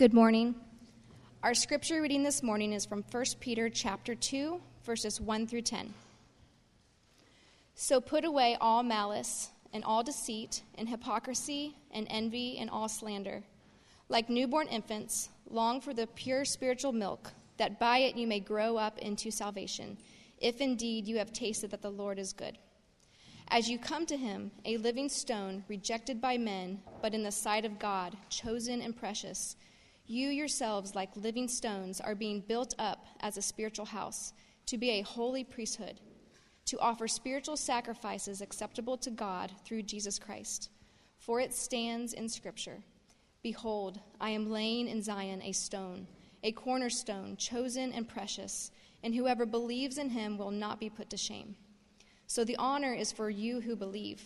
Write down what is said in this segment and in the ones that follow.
Good morning. Our scripture reading this morning is from 1 Peter chapter 2, verses 1 through 10. So put away all malice and all deceit and hypocrisy and envy and all slander. Like newborn infants, long for the pure spiritual milk, that by it you may grow up into salvation, if indeed you have tasted that the Lord is good. As you come to him, a living stone, rejected by men, but in the sight of God, chosen and precious, you yourselves, like living stones, are being built up as a spiritual house to be a holy priesthood, to offer spiritual sacrifices acceptable to God through Jesus Christ. For it stands in Scripture Behold, I am laying in Zion a stone, a cornerstone, chosen and precious, and whoever believes in him will not be put to shame. So the honor is for you who believe.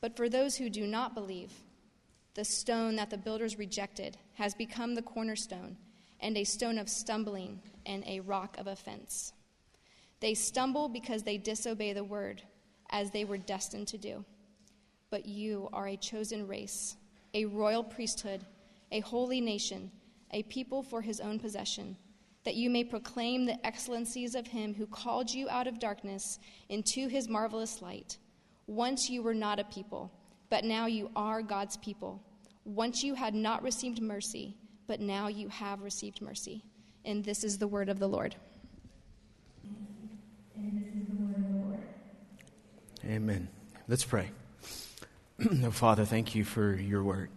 But for those who do not believe, the stone that the builders rejected has become the cornerstone, and a stone of stumbling and a rock of offense. They stumble because they disobey the word, as they were destined to do. But you are a chosen race, a royal priesthood, a holy nation, a people for his own possession, that you may proclaim the excellencies of him who called you out of darkness into his marvelous light. Once you were not a people but now you are God's people. Once you had not received mercy, but now you have received mercy. And this is the word of the Lord. Amen. Let's pray. oh, Father, thank you for your word.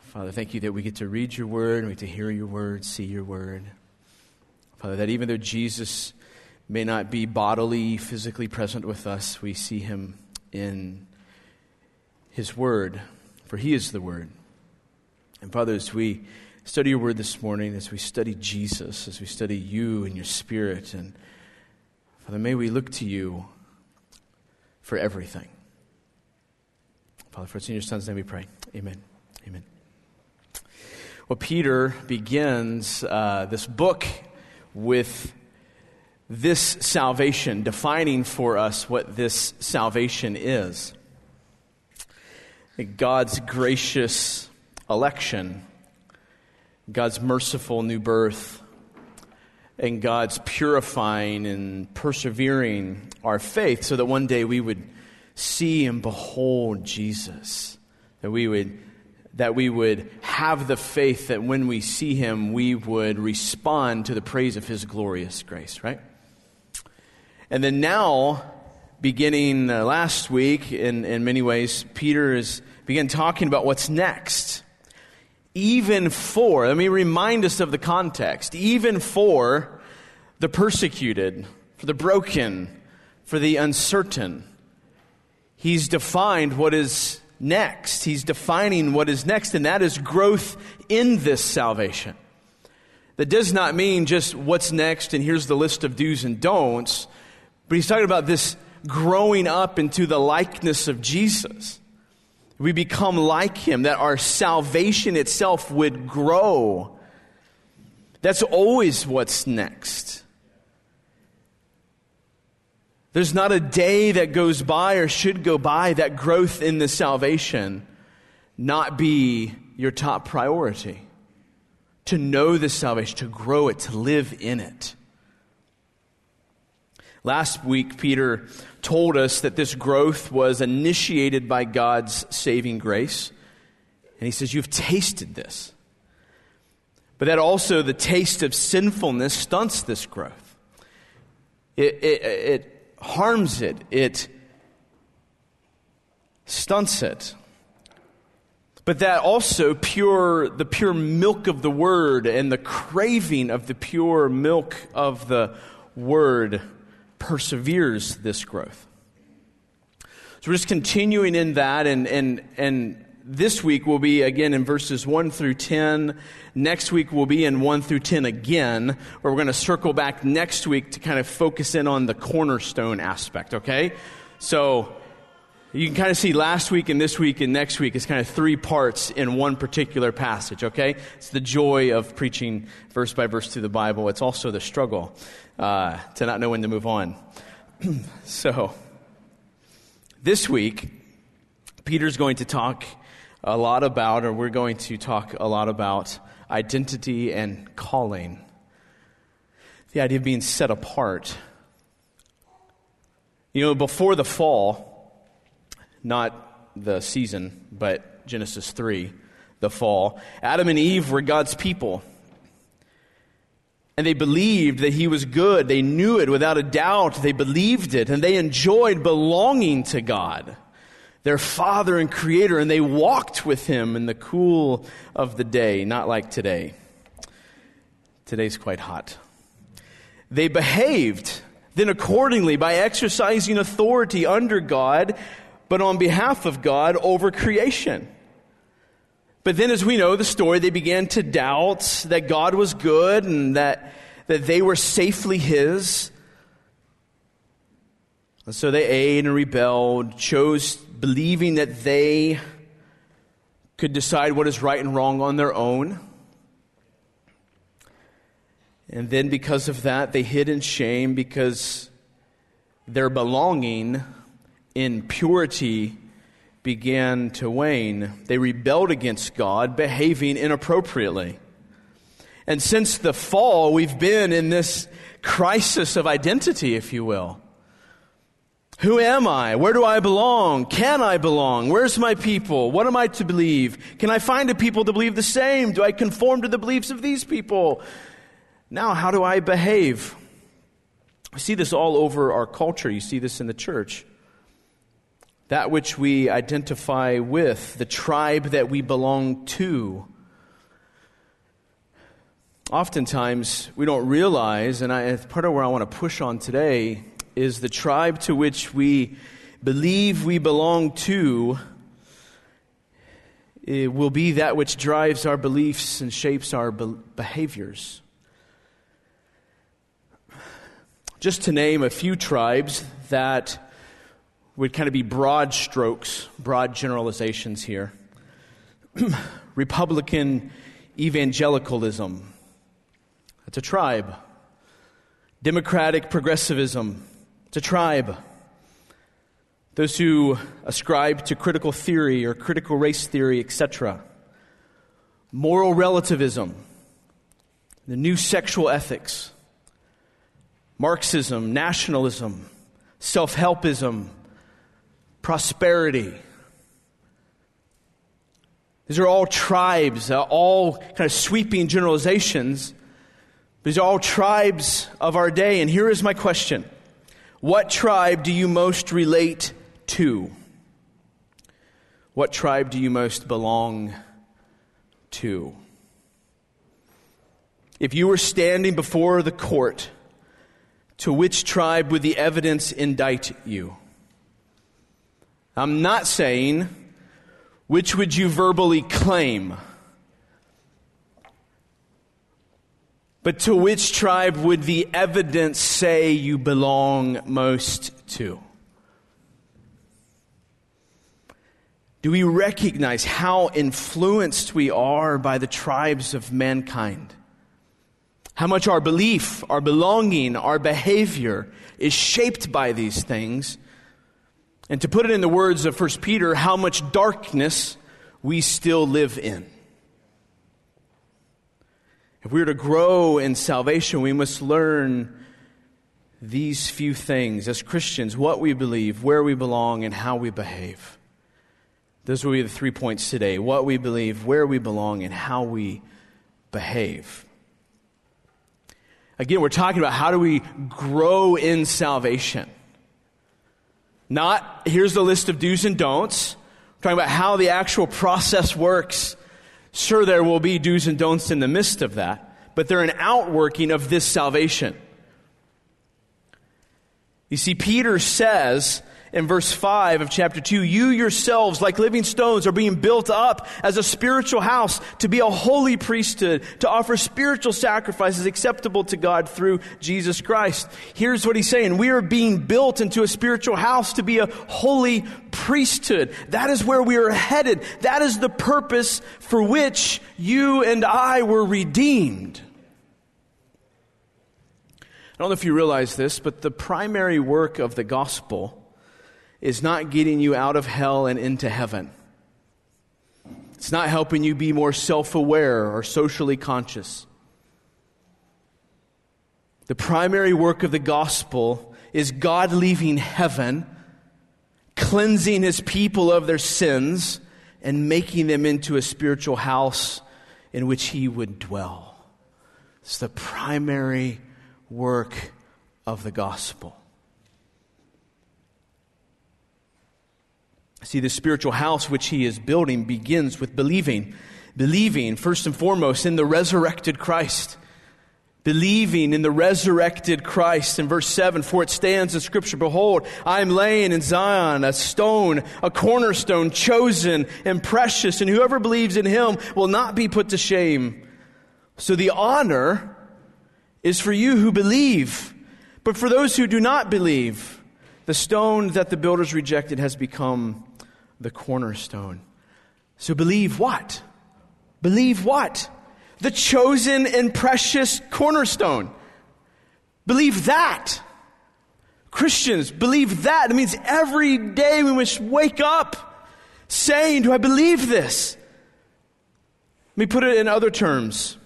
Father, thank you that we get to read your word, we get to hear your word, see your word. Father, that even though Jesus may not be bodily, physically present with us, we see him in his word, for he is the word. And Father, as we study your word this morning, as we study Jesus, as we study you and your spirit, and Father, may we look to you for everything. Father, for it's in your son's name we pray. Amen. Amen. Well, Peter begins uh, this book with this salvation, defining for us what this salvation is. God's gracious election, God's merciful new birth, and God's purifying and persevering our faith so that one day we would see and behold Jesus. That we would that we would have the faith that when we see him we would respond to the praise of his glorious grace, right? And then now beginning uh, last week, in, in many ways, Peter is began talking about what's next. Even for, let me remind us of the context, even for the persecuted, for the broken, for the uncertain. He's defined what is next. He's defining what is next, and that is growth in this salvation. That does not mean just what's next and here's the list of do's and don'ts, but he's talking about this growing up into the likeness of Jesus. We become like him, that our salvation itself would grow. That's always what's next. There's not a day that goes by or should go by that growth in the salvation not be your top priority. To know the salvation, to grow it, to live in it. Last week, Peter told us that this growth was initiated by God's saving grace. And he says, You've tasted this. But that also the taste of sinfulness stunts this growth. It, it, it harms it. It stunts it. But that also pure, the pure milk of the word and the craving of the pure milk of the word perseveres this growth. So we're just continuing in that, and, and, and this week will be again in verses 1 through 10. Next week will be in 1 through 10 again, where we're going to circle back next week to kind of focus in on the cornerstone aspect, okay? So you can kind of see last week and this week and next week is kind of three parts in one particular passage, okay? It's the joy of preaching verse by verse through the Bible. It's also the struggle uh, to not know when to move on. so, this week, Peter's going to talk a lot about, or we're going to talk a lot about identity and calling. The idea of being set apart. You know, before the fall, not the season, but Genesis 3, the fall, Adam and Eve were God's people. And they believed that he was good. They knew it without a doubt. They believed it. And they enjoyed belonging to God, their Father and Creator. And they walked with him in the cool of the day, not like today. Today's quite hot. They behaved then accordingly by exercising authority under God, but on behalf of God over creation. But then, as we know the story, they began to doubt that God was good and that, that they were safely His. And so they ate and rebelled, chose believing that they could decide what is right and wrong on their own. And then, because of that, they hid in shame because their belonging in purity began to wane. They rebelled against God, behaving inappropriately. And since the fall, we've been in this crisis of identity, if you will. Who am I? Where do I belong? Can I belong? Where's my people? What am I to believe? Can I find a people to believe the same? Do I conform to the beliefs of these people? Now, how do I behave? We see this all over our culture. You see this in the church that which we identify with, the tribe that we belong to. Oftentimes, we don't realize, and I, part of where I want to push on today is the tribe to which we believe we belong to it will be that which drives our beliefs and shapes our be- behaviors. Just to name a few tribes that would kind of be broad strokes, broad generalizations here. Republican evangelicalism, that's a tribe. Democratic progressivism, it's a tribe. Those who ascribe to critical theory or critical race theory, etc. Moral relativism, the new sexual ethics, Marxism, nationalism, self helpism, prosperity. These are all tribes, uh, all kind of sweeping generalizations. These are all tribes of our day. And here is my question What tribe do you most relate to? What tribe do you most belong to? If you were standing before the court, to which tribe would the evidence indict you? I'm not saying which would you verbally claim, but to which tribe would the evidence say you belong most to? Do we recognize how influenced we are by the tribes of mankind? How much our belief, our belonging, our behavior is shaped by these things and to put it in the words of 1 Peter, how much darkness we still live in. If we are to grow in salvation, we must learn these few things as Christians what we believe, where we belong, and how we behave. Those will be the three points today what we believe, where we belong, and how we behave. Again, we're talking about how do we grow in salvation. Not, here's the list of do's and don'ts. We're talking about how the actual process works. Sure, there will be do's and don'ts in the midst of that, but they're an outworking of this salvation. You see, Peter says in verse 5 of chapter 2 You yourselves, like living stones, are being built up as a spiritual house to be a holy priesthood, to offer spiritual sacrifices acceptable to God through Jesus Christ. Here's what he's saying We are being built into a spiritual house to be a holy priesthood. That is where we are headed. That is the purpose for which you and I were redeemed. I don't know if you realize this, but the primary work of the gospel is not getting you out of hell and into heaven. It's not helping you be more self aware or socially conscious. The primary work of the gospel is God leaving heaven, cleansing his people of their sins, and making them into a spiritual house in which he would dwell. It's the primary work of the gospel. See, the spiritual house which he is building begins with believing. Believing, first and foremost, in the resurrected Christ. Believing in the resurrected Christ. In verse 7, for it stands in Scripture Behold, I am laying in Zion a stone, a cornerstone, chosen and precious, and whoever believes in him will not be put to shame. So the honor is for you who believe. But for those who do not believe, the stone that the builders rejected has become the cornerstone. So believe what? Believe what? The chosen and precious cornerstone. Believe that. Christians, believe that. It means every day we must wake up saying, Do I believe this? Let me put it in other terms.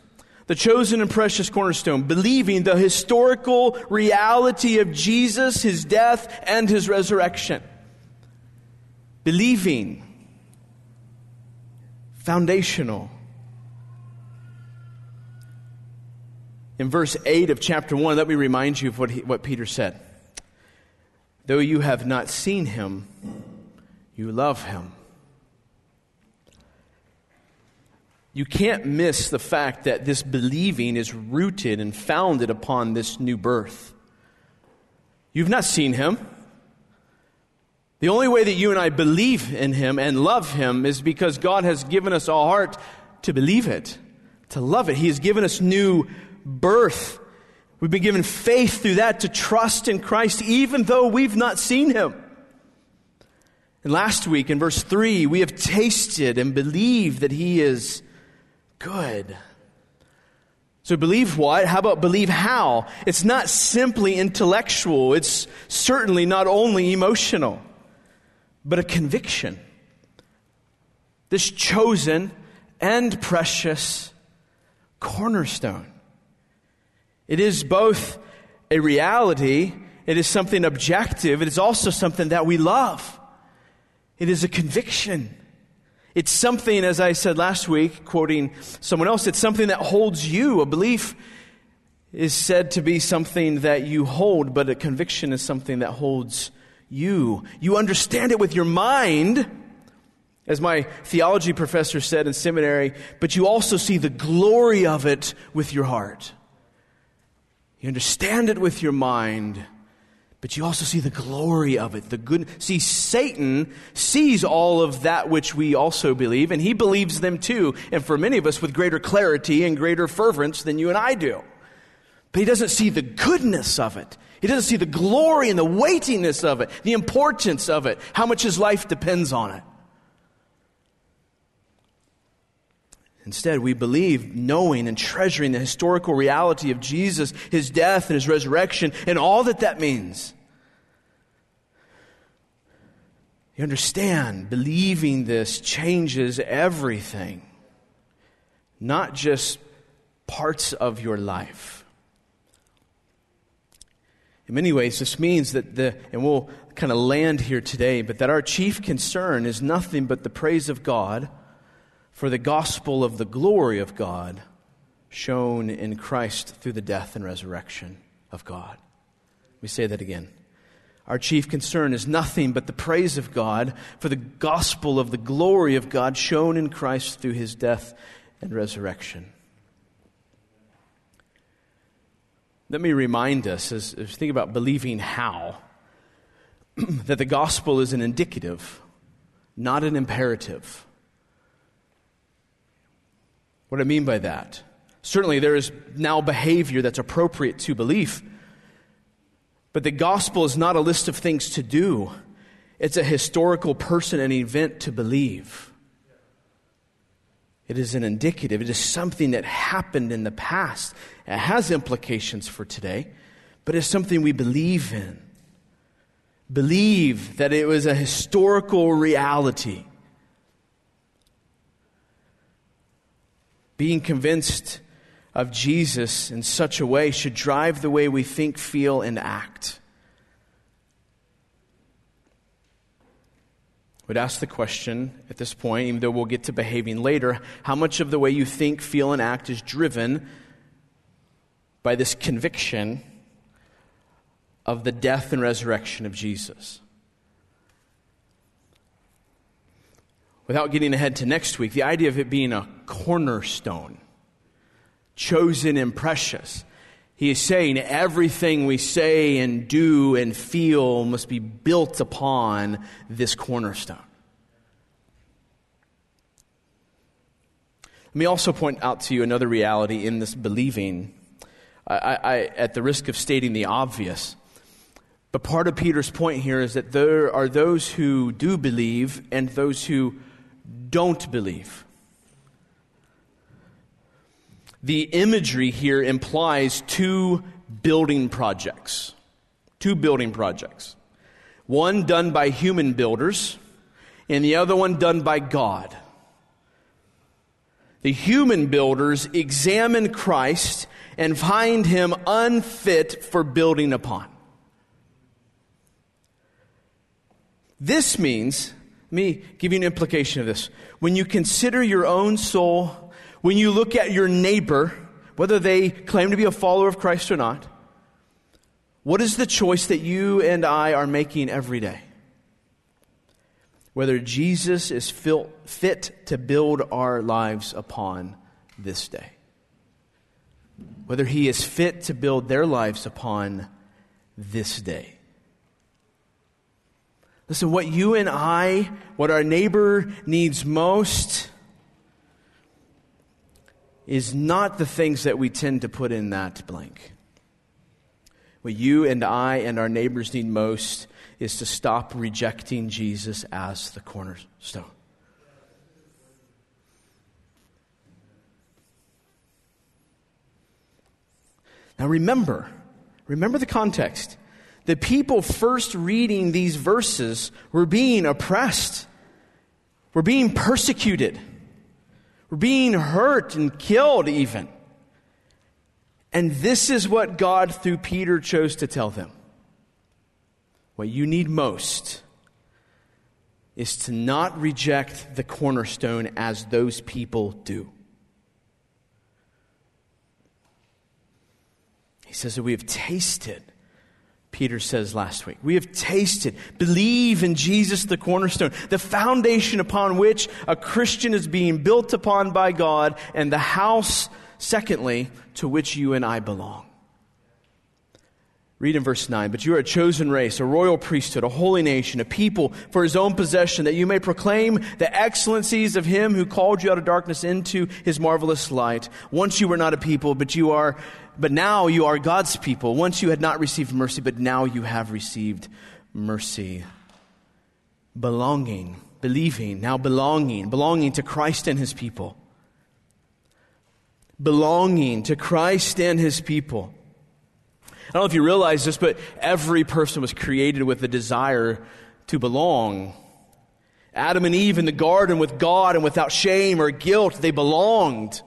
The chosen and precious cornerstone, believing the historical reality of Jesus, his death, and his resurrection believing, foundational. In verse 8 of chapter 1, let me remind you of what, he, what Peter said. Though you have not seen him, you love him. You can't miss the fact that this believing is rooted and founded upon this new birth. You've not seen him. The only way that you and I believe in Him and love Him is because God has given us a heart to believe it, to love it. He has given us new birth. We've been given faith through that to trust in Christ even though we've not seen Him. And last week in verse 3, we have tasted and believed that He is good. So believe what? How about believe how? It's not simply intellectual. It's certainly not only emotional but a conviction. This chosen and precious cornerstone. It is both a reality, it is something objective, it is also something that we love. It is a conviction. It's something, as I said last week, quoting someone else, it's something that holds you. A belief is said to be something that you hold, but a conviction is something that holds you. You understand it with your mind, as my theology professor said in seminary, but you also see the glory of it with your heart. You understand it with your mind, but you also see the glory of it, the good. See, Satan sees all of that which we also believe, and he believes them too, and for many of us with greater clarity and greater fervence than you and I do. But he doesn't see the goodness of it. He doesn't see the glory and the weightiness of it, the importance of it, how much his life depends on it. Instead, we believe, knowing and treasuring the historical reality of Jesus, his death and his resurrection, and all that that means. You understand, believing this changes everything, not just parts of your life. In many ways, this means that the, and we'll kind of land here today, but that our chief concern is nothing but the praise of God for the gospel of the glory of God shown in Christ through the death and resurrection of God. We say that again. Our chief concern is nothing but the praise of God for the gospel of the glory of God shown in Christ through his death and resurrection. Let me remind us, as, we think about believing how, that the gospel is an indicative, not an imperative. What do I mean by that? Certainly, there is now behavior that's appropriate to belief, but the gospel is not a list of things to do, it's a historical person and event to believe. It is an indicative. It is something that happened in the past. It has implications for today, but it's something we believe in. Believe that it was a historical reality. being convinced of Jesus in such a way should drive the way we think, feel, and act. Would ask the question at this point, even though we'll get to behaving later, how much of the way you think, feel, and act is driven by this conviction of the death and resurrection of Jesus? Without getting ahead to next week, the idea of it being a cornerstone chosen and precious. He is saying everything we say and do and feel must be built upon this cornerstone. Let me also point out to you another reality in this believing. I, I, at the risk of stating the obvious, but part of Peter's point here is that there are those who do believe and those who don't believe. The imagery here implies two building projects. Two building projects. One done by human builders, and the other one done by God. The human builders examine Christ and find him unfit for building upon. This means, let me give you an implication of this. When you consider your own soul when you look at your neighbor, whether they claim to be a follower of Christ or not, what is the choice that you and I are making every day? Whether Jesus is fit to build our lives upon this day. Whether he is fit to build their lives upon this day. Listen, what you and I, what our neighbor needs most, is not the things that we tend to put in that blank. What you and I and our neighbors need most is to stop rejecting Jesus as the cornerstone. Now remember, remember the context. The people first reading these verses were being oppressed, were being persecuted being hurt and killed, even. And this is what God, through Peter, chose to tell them. What you need most is to not reject the cornerstone as those people do. He says that we have tasted Peter says last week. We have tasted, believe in Jesus, the cornerstone, the foundation upon which a Christian is being built upon by God, and the house, secondly, to which you and I belong. Read in verse 9, but you are a chosen race, a royal priesthood, a holy nation, a people for his own possession, that you may proclaim the excellencies of him who called you out of darkness into his marvelous light. Once you were not a people, but you are but now you are God's people. Once you had not received mercy, but now you have received mercy. Belonging, believing, now belonging, belonging to Christ and his people. Belonging to Christ and his people. I don't know if you realize this, but every person was created with the desire to belong. Adam and Eve in the garden with God and without shame or guilt, they belonged.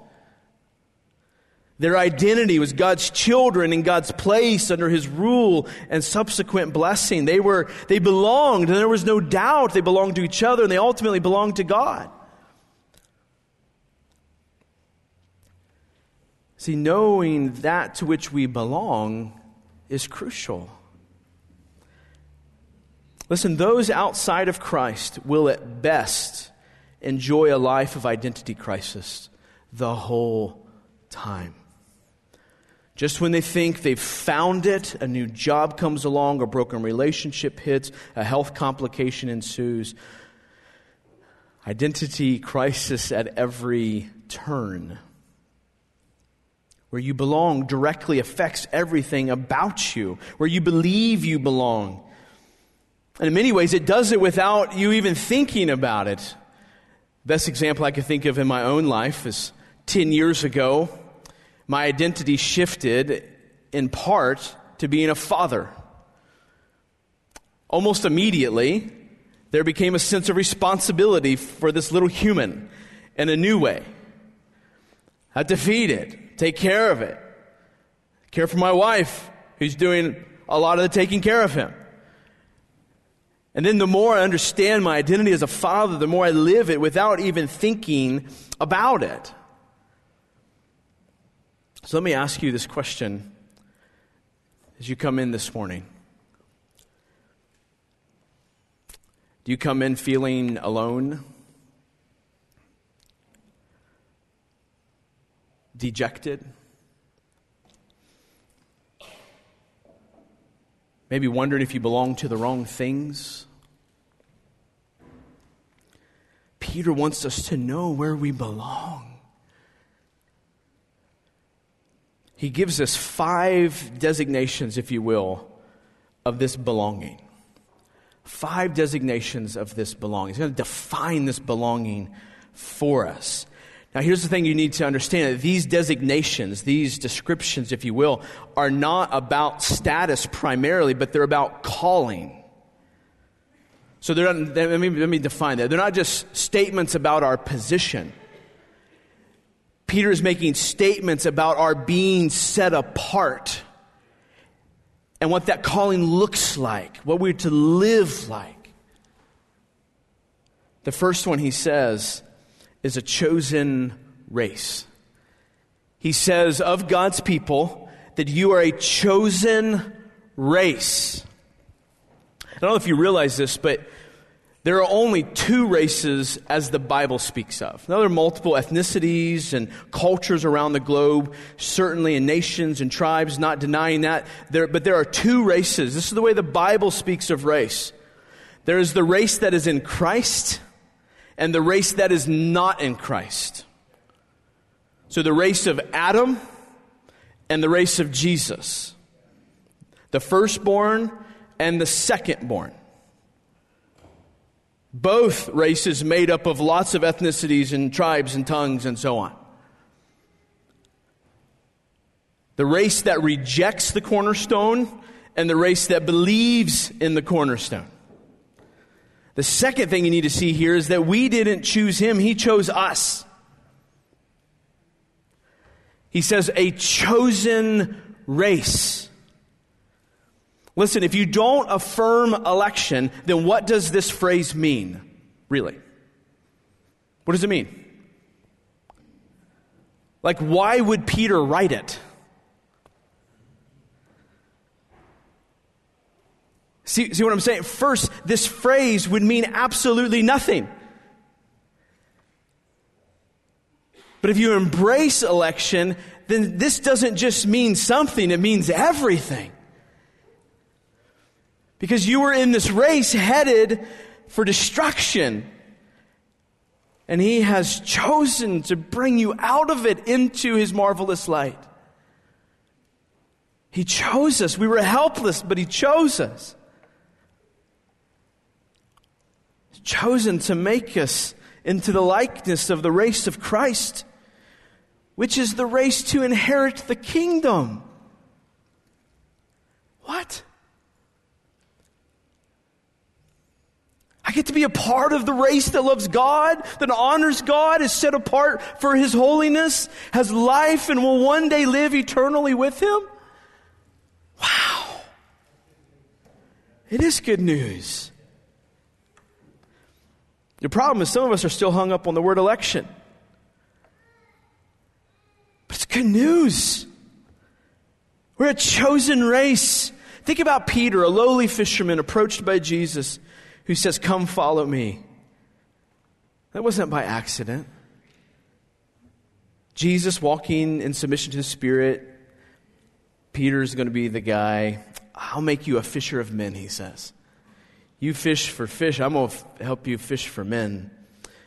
Their identity was God's children in God's place under His rule and subsequent blessing. They were, they belonged, and there was no doubt they belonged to each other, and they ultimately belonged to God. See, knowing that to which we belong is crucial. Listen, those outside of Christ will at best enjoy a life of identity crisis the whole time. Just when they think they've found it, a new job comes along, a broken relationship hits, a health complication ensues. Identity crisis at every turn. Where you belong directly affects everything about you, where you believe you belong. And in many ways, it does it without you even thinking about it. Best example I could think of in my own life is 10 years ago my identity shifted in part to being a father. Almost immediately, there became a sense of responsibility for this little human in a new way. I have to feed it, take care of it, care for my wife, who's doing a lot of the taking care of him. And then the more I understand my identity as a father, the more I live it without even thinking about it. So let me ask you this question as you come in this morning. Do you come in feeling alone? Dejected? Maybe wondering if you belong to the wrong things? Peter wants us to know where we belong. He gives us five designations, if you will, of this belonging five designations of this belonging. He's going to define this belonging for us. Now, here's the thing you need to understand these designations, these descriptions, if you will, are not about status primarily, but they're about calling. So they're not, let, me, let me define that. They're not just statements about our position. Peter is making statements about our being set apart and what that calling looks like, what we're to live like. The first one he says is a chosen race. He says of God's people that you are a chosen race. I don't know if you realize this, but there are only two races as the Bible speaks of. Now, there are multiple ethnicities and cultures around the globe, certainly in nations and tribes, not denying that. There, but there are two races. This is the way the Bible speaks of race. There is the race that is in Christ and the race that is not in Christ. So the race of Adam and the race of Jesus. The firstborn and the secondborn. Both races made up of lots of ethnicities and tribes and tongues and so on. The race that rejects the cornerstone and the race that believes in the cornerstone. The second thing you need to see here is that we didn't choose him, he chose us. He says, a chosen race. Listen, if you don't affirm election, then what does this phrase mean, really? What does it mean? Like, why would Peter write it? See, see what I'm saying? First, this phrase would mean absolutely nothing. But if you embrace election, then this doesn't just mean something, it means everything. Because you were in this race headed for destruction. And he has chosen to bring you out of it into his marvelous light. He chose us. We were helpless, but he chose us. He's chosen to make us into the likeness of the race of Christ, which is the race to inherit the kingdom. What? I get to be a part of the race that loves God, that honors God, is set apart for His holiness, has life, and will one day live eternally with Him. Wow. It is good news. The problem is, some of us are still hung up on the word election. But it's good news. We're a chosen race. Think about Peter, a lowly fisherman approached by Jesus who says, Come follow me. That wasn't by accident. Jesus walking in submission to the Spirit, Peter's going to be the guy. I'll make you a fisher of men, he says. You fish for fish, I'm going to help you fish for men.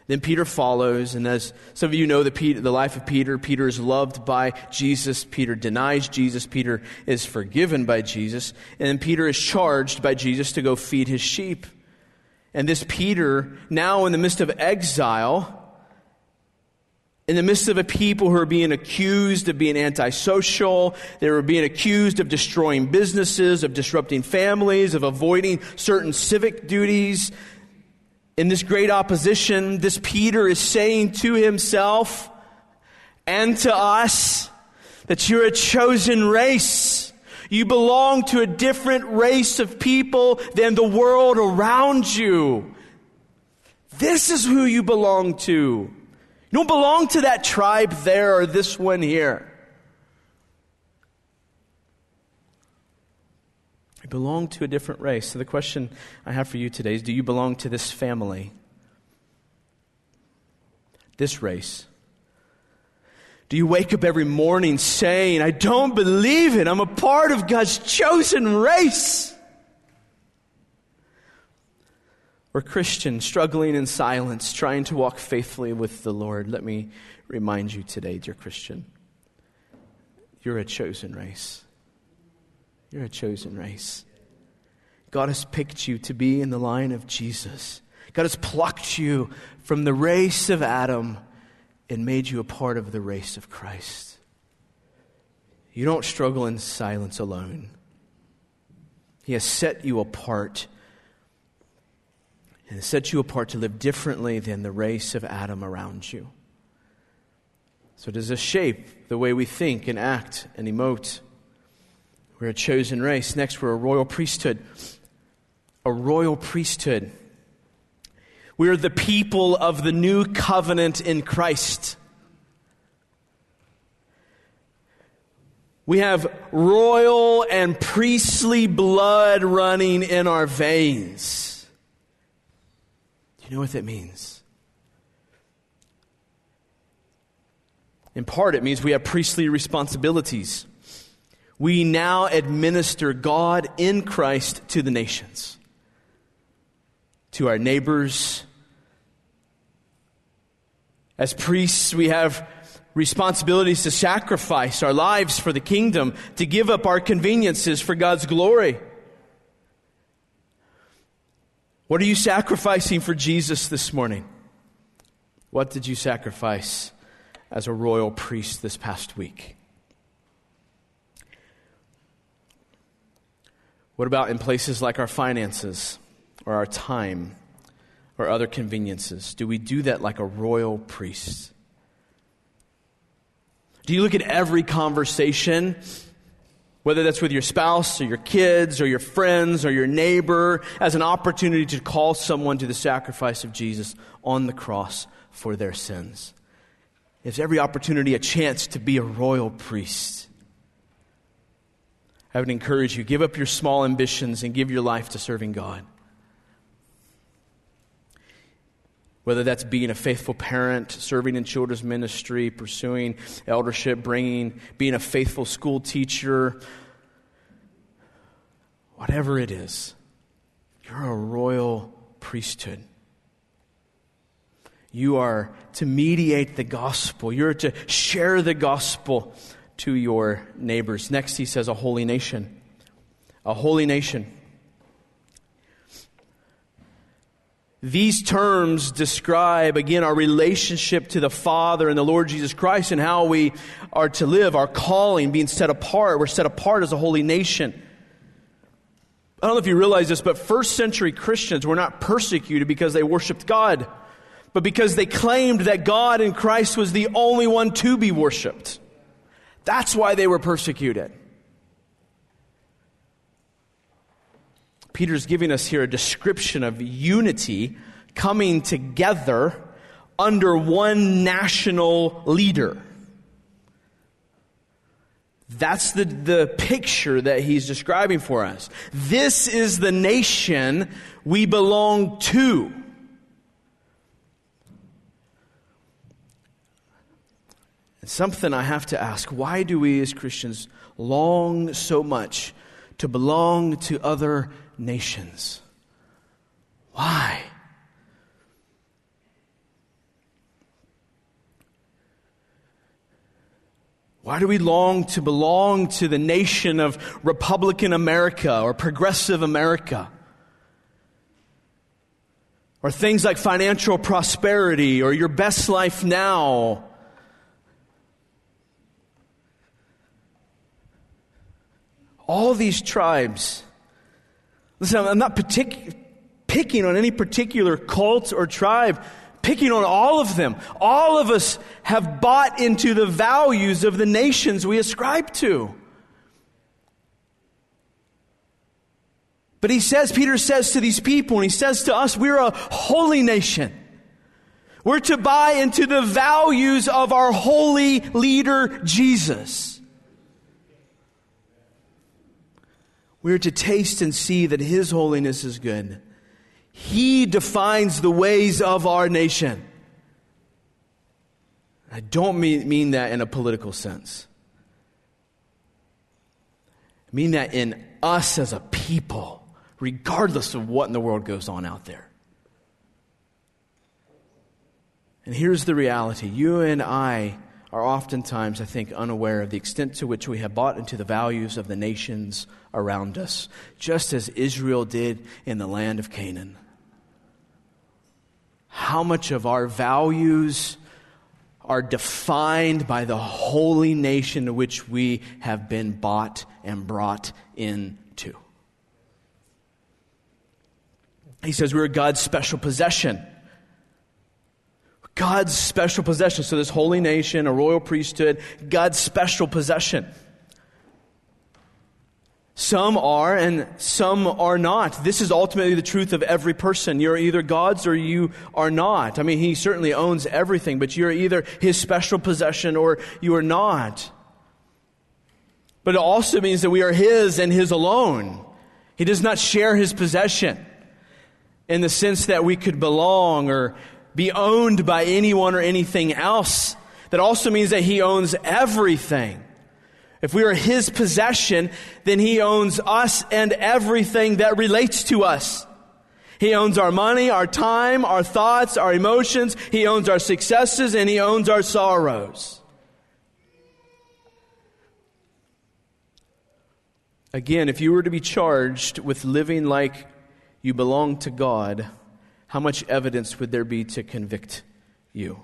Then Peter follows, and as some of you know the, Peter, the life of Peter, Peter is loved by Jesus. Peter denies Jesus. Peter is forgiven by Jesus. And then Peter is charged by Jesus to go feed his sheep. And this Peter, now in the midst of exile, in the midst of a people who are being accused of being antisocial, they were being accused of destroying businesses, of disrupting families, of avoiding certain civic duties. In this great opposition, this Peter is saying to himself, and to us that you're a chosen race. You belong to a different race of people than the world around you. This is who you belong to. You don't belong to that tribe there or this one here. You belong to a different race. So the question I have for you today is do you belong to this family? This race? Do you wake up every morning saying, I don't believe it. I'm a part of God's chosen race? Or Christian, struggling in silence, trying to walk faithfully with the Lord. Let me remind you today, dear Christian, you're a chosen race. You're a chosen race. God has picked you to be in the line of Jesus. God has plucked you from the race of Adam and made you a part of the race of Christ. You don't struggle in silence alone. He has set you apart and set you apart to live differently than the race of Adam around you. So, does this shape the way we think and act and emote? We're a chosen race. Next, we're a royal priesthood. A royal priesthood. We are the people of the new covenant in Christ. We have royal and priestly blood running in our veins. Do you know what that means? In part, it means we have priestly responsibilities. We now administer God in Christ to the nations, to our neighbors, as priests, we have responsibilities to sacrifice our lives for the kingdom, to give up our conveniences for God's glory. What are you sacrificing for Jesus this morning? What did you sacrifice as a royal priest this past week? What about in places like our finances or our time? Or other conveniences? Do we do that like a royal priest? Do you look at every conversation, whether that's with your spouse or your kids or your friends or your neighbor, as an opportunity to call someone to the sacrifice of Jesus on the cross for their sins? It's every opportunity a chance to be a royal priest. I would encourage you give up your small ambitions and give your life to serving God. Whether that's being a faithful parent, serving in children's ministry, pursuing eldership, bringing, being a faithful school teacher, whatever it is, you're a royal priesthood. You are to mediate the gospel. You're to share the gospel to your neighbors. Next, he says, a holy nation. A holy nation. These terms describe, again, our relationship to the Father and the Lord Jesus Christ and how we are to live, our calling, being set apart. We're set apart as a holy nation. I don't know if you realize this, but first century Christians were not persecuted because they worshiped God, but because they claimed that God in Christ was the only one to be worshiped. That's why they were persecuted. Peter's giving us here a description of unity coming together under one national leader. That's the, the picture that he's describing for us. This is the nation we belong to. something I have to ask why do we as Christians long so much to belong to other nations. Why? Why do we long to belong to the nation of Republican America or progressive America? Or things like financial prosperity or your best life now? All these tribes Listen, I'm not partic- picking on any particular cult or tribe, picking on all of them. All of us have bought into the values of the nations we ascribe to. But he says, Peter says to these people, and he says to us, we're a holy nation. We're to buy into the values of our holy leader, Jesus. We're to taste and see that his holiness is good. He defines the ways of our nation. I don't mean, mean that in a political sense. I mean that in us as a people, regardless of what in the world goes on out there. And here's the reality you and I are oftentimes, I think, unaware of the extent to which we have bought into the values of the nations around us, just as Israel did in the land of Canaan how much of our values are defined by the holy nation to which we have been bought and brought into. He says we're God's special possession. God's special possession. So, this holy nation, a royal priesthood, God's special possession. Some are and some are not. This is ultimately the truth of every person. You're either God's or you are not. I mean, He certainly owns everything, but you're either His special possession or you are not. But it also means that we are His and His alone. He does not share His possession in the sense that we could belong or be owned by anyone or anything else. That also means that He owns everything. If we are His possession, then He owns us and everything that relates to us. He owns our money, our time, our thoughts, our emotions. He owns our successes and He owns our sorrows. Again, if you were to be charged with living like you belong to God, how much evidence would there be to convict you?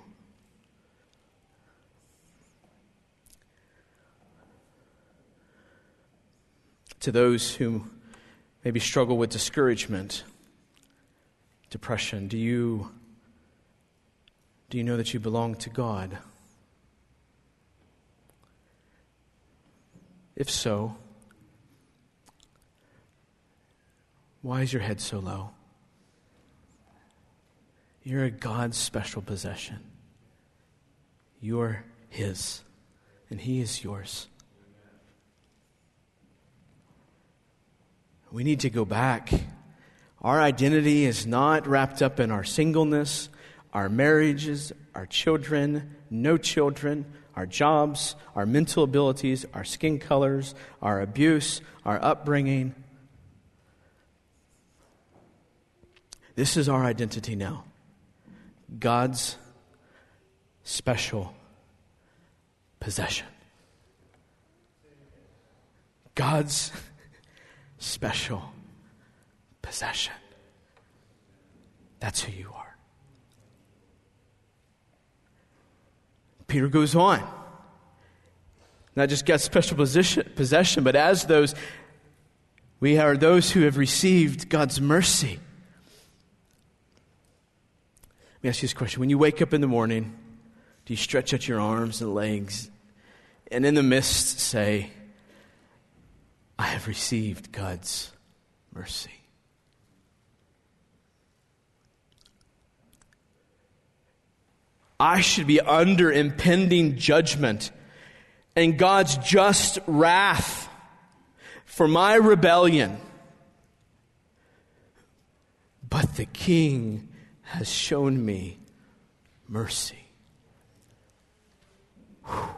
to those who maybe struggle with discouragement, depression? Do you, do you know that you belong to God? If so, why is your head so low? You're God's special possession. You're His, and He is yours. we need to go back. Our identity is not wrapped up in our singleness, our marriages, our children, no children, our jobs, our mental abilities, our skin colors, our abuse, our upbringing. This is our identity now. God's special possession. God's special possession. That's who you are. Peter goes on. Not just got special position, possession, but as those, we are those who have received God's mercy. Let me ask you this question. When you wake up in the morning, do you stretch out your arms and legs and in the mist say, I have received God's mercy. I should be under impending judgment and God's just wrath for my rebellion. But the King has shown me mercy. Whew.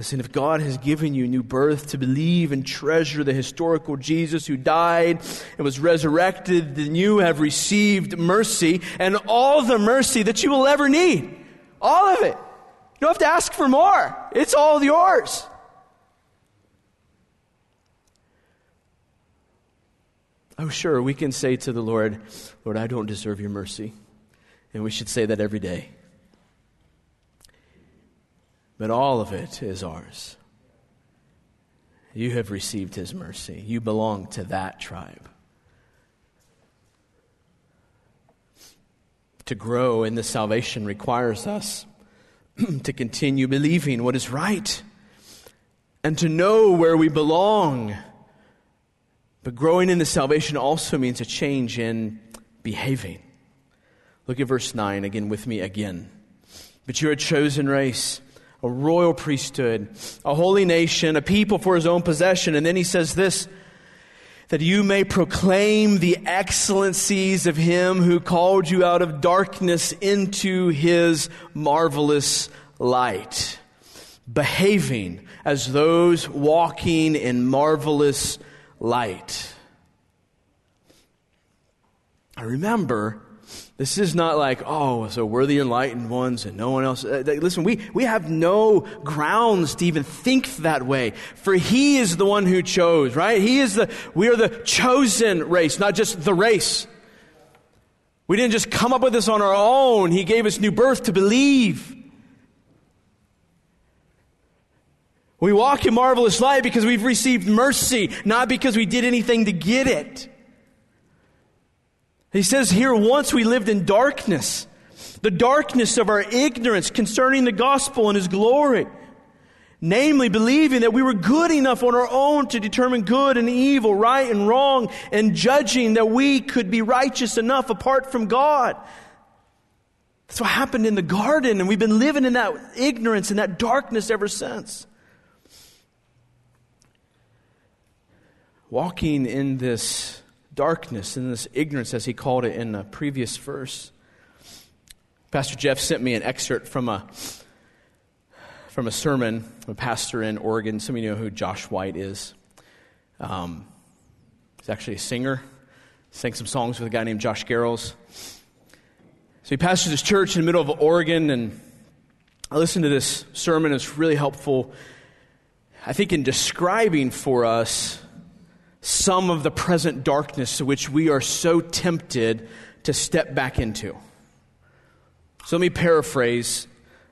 Listen, if God has given you new birth to believe and treasure the historical Jesus who died and was resurrected, then you have received mercy and all the mercy that you will ever need. All of it. You don't have to ask for more. It's all yours. Oh, sure, we can say to the Lord, Lord, I don't deserve your mercy. And we should say that every day but all of it is ours. You have received his mercy. You belong to that tribe. to grow in this salvation requires us to continue believing what is right and to know where we belong. But growing in the salvation also means a change in behaving. Look at verse 9 again with me again. But you're a chosen race, a royal priesthood, a holy nation, a people for his own possession. And then he says this that you may proclaim the excellencies of him who called you out of darkness into his marvelous light. Behaving as those walking in marvelous light. I remember this is not like, oh, so we're the enlightened ones and no one else. Uh, listen, we, we have no grounds to even think that way. For He is the one who chose, right? He is the, we are the chosen race, not just the race. We didn't just come up with this on our own. He gave us new birth to believe. We walk in marvelous light because we've received mercy, not because we did anything to get it. He says here, once we lived in darkness, the darkness of our ignorance concerning the gospel and his glory. Namely, believing that we were good enough on our own to determine good and evil, right and wrong, and judging that we could be righteous enough apart from God. That's what happened in the garden, and we've been living in that ignorance and that darkness ever since. Walking in this darkness and this ignorance, as he called it in the previous verse. Pastor Jeff sent me an excerpt from a from a sermon from a pastor in Oregon. Some of you know who Josh White is. Um, he's actually a singer. Sang some songs with a guy named Josh Garrels. So he pastors his church in the middle of Oregon, and I listened to this sermon. It's really helpful, I think, in describing for us some of the present darkness to which we are so tempted to step back into. So let me paraphrase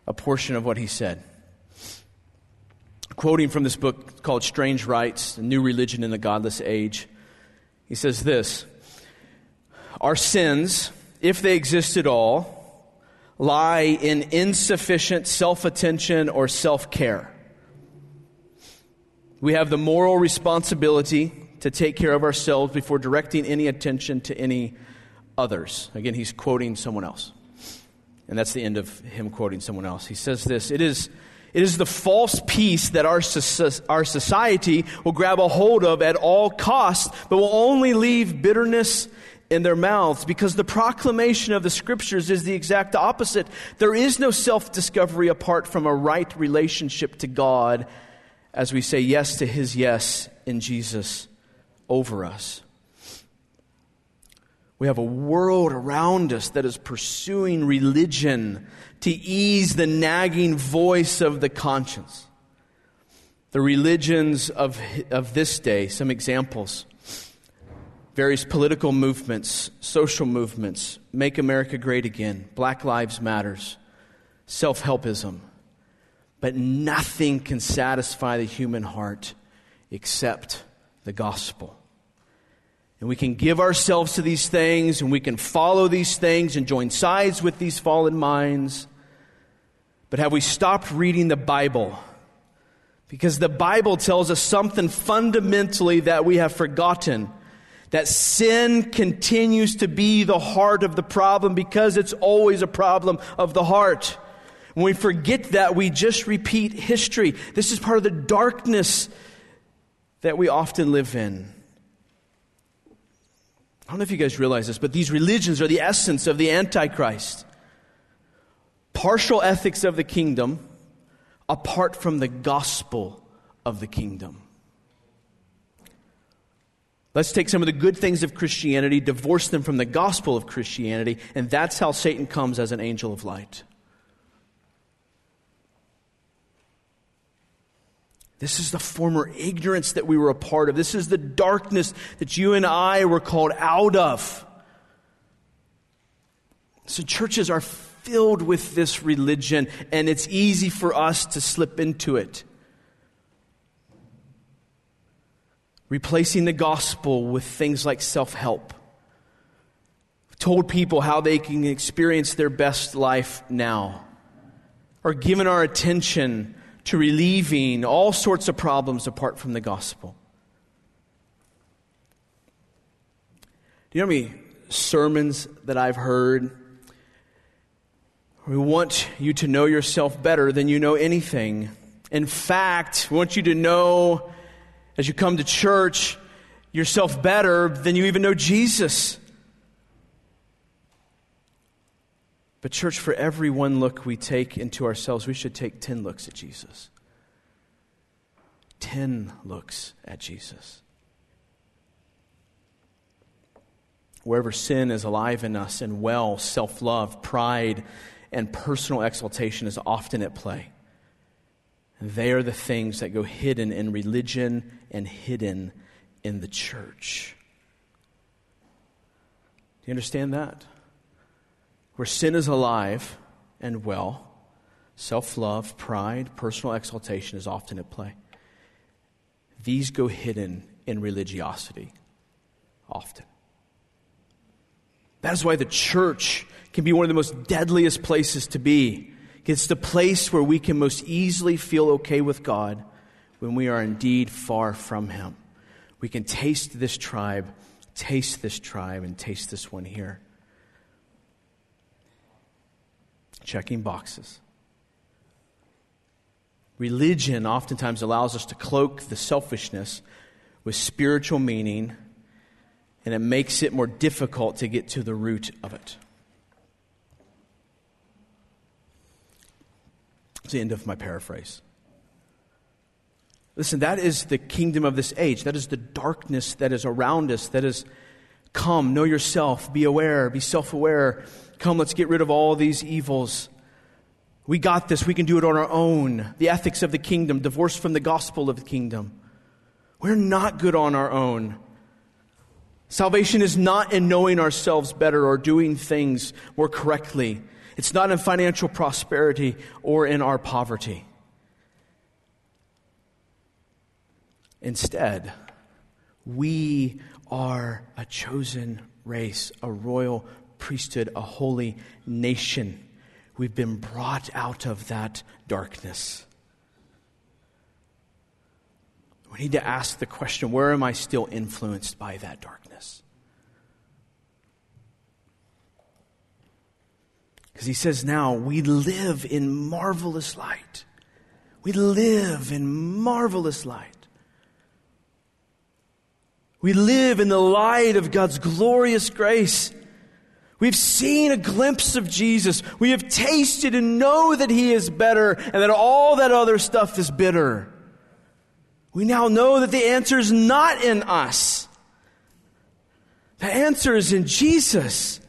a portion of what he said. Quoting from this book called Strange Rites, A New Religion in the Godless Age, he says this Our sins, if they exist at all, lie in insufficient self attention or self care. We have the moral responsibility to take care of ourselves before directing any attention to any others. Again, he's quoting someone else. And that's the end of him quoting someone else. He says this It is, it is the false peace that our, our society will grab a hold of at all costs, but will only leave bitterness in their mouths because the proclamation of the scriptures is the exact opposite. There is no self discovery apart from a right relationship to God as we say yes to his yes in Jesus over us. We have a world around us that is pursuing religion to ease the nagging voice of the conscience. The religions of, of this day, some examples various political movements, social movements, Make America Great Again, Black Lives Matters, self helpism. But nothing can satisfy the human heart except the gospel. And we can give ourselves to these things and we can follow these things and join sides with these fallen minds. But have we stopped reading the Bible? Because the Bible tells us something fundamentally that we have forgotten. That sin continues to be the heart of the problem because it's always a problem of the heart. When we forget that, we just repeat history. This is part of the darkness that we often live in. I don't know if you guys realize this, but these religions are the essence of the Antichrist. Partial ethics of the kingdom apart from the gospel of the kingdom. Let's take some of the good things of Christianity, divorce them from the gospel of Christianity, and that's how Satan comes as an angel of light. This is the former ignorance that we were a part of. This is the darkness that you and I were called out of. So, churches are filled with this religion, and it's easy for us to slip into it. Replacing the gospel with things like self help, told people how they can experience their best life now, or given our attention to relieving all sorts of problems apart from the gospel. Do you know how many sermons that I've heard? We want you to know yourself better than you know anything. In fact, we want you to know as you come to church yourself better than you even know Jesus. But, church, for every one look we take into ourselves, we should take 10 looks at Jesus. 10 looks at Jesus. Wherever sin is alive in us and well, self love, pride, and personal exaltation is often at play. They are the things that go hidden in religion and hidden in the church. Do you understand that? Where sin is alive and well, self love, pride, personal exaltation is often at play. These go hidden in religiosity often. That is why the church can be one of the most deadliest places to be. It's the place where we can most easily feel okay with God when we are indeed far from Him. We can taste this tribe, taste this tribe, and taste this one here. Checking boxes. Religion oftentimes allows us to cloak the selfishness with spiritual meaning, and it makes it more difficult to get to the root of it. It's the end of my paraphrase. Listen, that is the kingdom of this age. That is the darkness that is around us, that is come, know yourself, be aware, be self aware. Come, let's get rid of all these evils. We got this. We can do it on our own. The ethics of the kingdom, divorced from the gospel of the kingdom. We're not good on our own. Salvation is not in knowing ourselves better or doing things more correctly. It's not in financial prosperity or in our poverty. Instead, we are a chosen race, a royal priesthood, a holy nation. We've been brought out of that darkness. We need to ask the question where am I still influenced by that darkness? Because he says now, we live in marvelous light. We live in marvelous light. We live in the light of God's glorious grace. We've seen a glimpse of Jesus. We have tasted and know that He is better and that all that other stuff is bitter. We now know that the answer is not in us. The answer is in Jesus.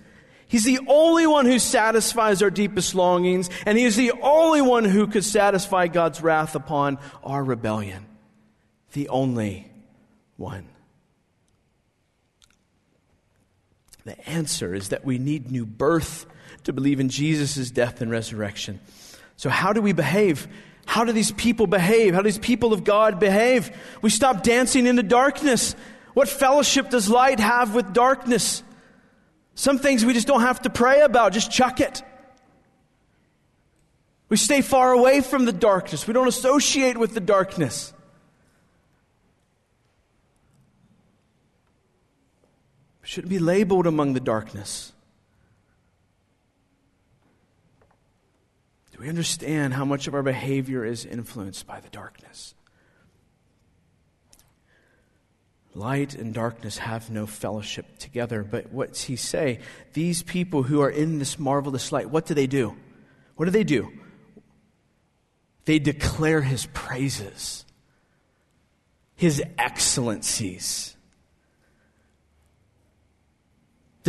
He's the only one who satisfies our deepest longings, and He is the only one who could satisfy God's wrath upon our rebellion. The only one. The answer is that we need new birth to believe in Jesus' death and resurrection. So, how do we behave? How do these people behave? How do these people of God behave? We stop dancing in the darkness. What fellowship does light have with darkness? Some things we just don't have to pray about, just chuck it. We stay far away from the darkness. We don't associate with the darkness. Shouldn't be labeled among the darkness. Do we understand how much of our behavior is influenced by the darkness? Light and darkness have no fellowship together. But what's he say? These people who are in this marvelous light, what do they do? What do they do? They declare his praises, his excellencies.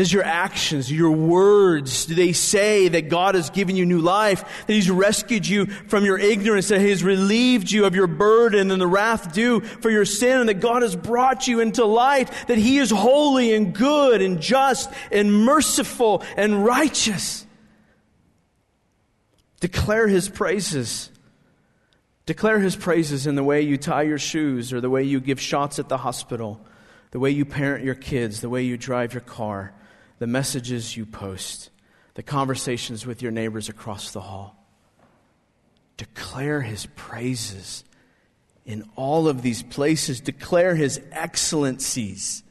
Does your actions, your words, do they say that God has given you new life, that He's rescued you from your ignorance, that He has relieved you of your burden and the wrath due for your sin, and that God has brought you into light, that He is holy and good and just and merciful and righteous? Declare His praises. Declare His praises in the way you tie your shoes or the way you give shots at the hospital, the way you parent your kids, the way you drive your car the messages you post, the conversations with your neighbors across the hall. Declare his praises in all of these places. Declare his excellencies.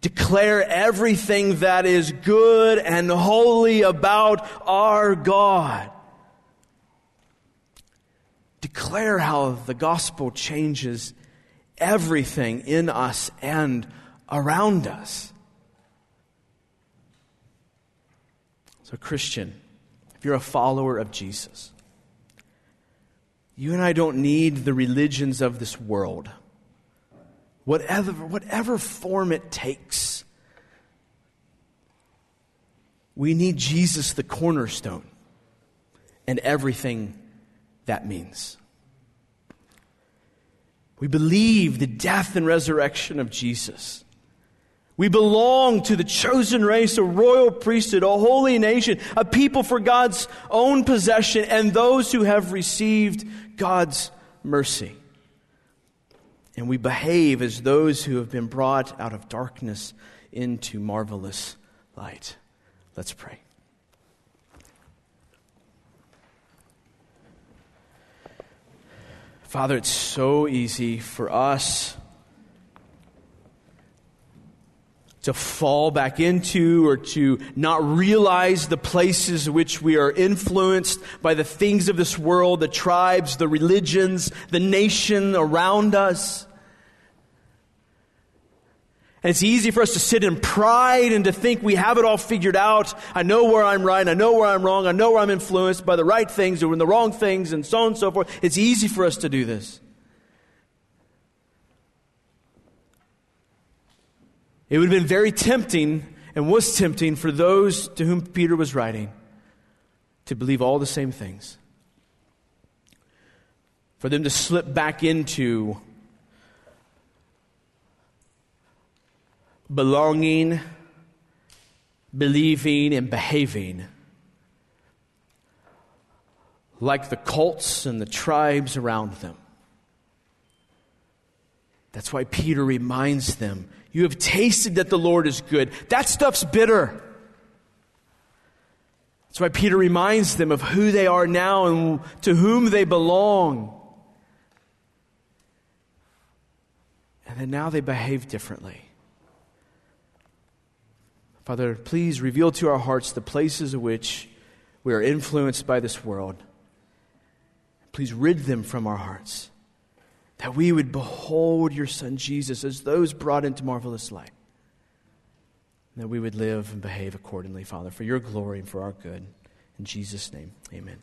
Declare everything that is good and holy about our God. Declare how the gospel changes everything in us and around us. So, Christian, if you're a follower of Jesus, you and I don't need the religions of this world, whatever, whatever form it takes. We need Jesus, the cornerstone, and everything that means. We believe the death and resurrection of Jesus. We belong to the chosen race, a royal priesthood, a holy nation, a people for God's own possession, and those who have received God's mercy. And we behave as those who have been brought out of darkness into marvelous light. Let's pray. Father, it's so easy for us to fall back into or to not realize the places which we are influenced by the things of this world, the tribes, the religions, the nation around us. And it's easy for us to sit in pride and to think we have it all figured out. I know where I'm right. I know where I'm wrong. I know where I'm influenced by the right things or in the wrong things and so on and so forth. It's easy for us to do this. It would have been very tempting and was tempting for those to whom Peter was writing to believe all the same things. For them to slip back into belonging, believing, and behaving like the cults and the tribes around them. That's why Peter reminds them you have tasted that the Lord is good. That stuff's bitter. That's why Peter reminds them of who they are now and to whom they belong. And then now they behave differently. Father, please reveal to our hearts the places in which we are influenced by this world. Please rid them from our hearts, that we would behold your Son Jesus as those brought into marvelous light, that we would live and behave accordingly, Father, for your glory and for our good. In Jesus' name, amen.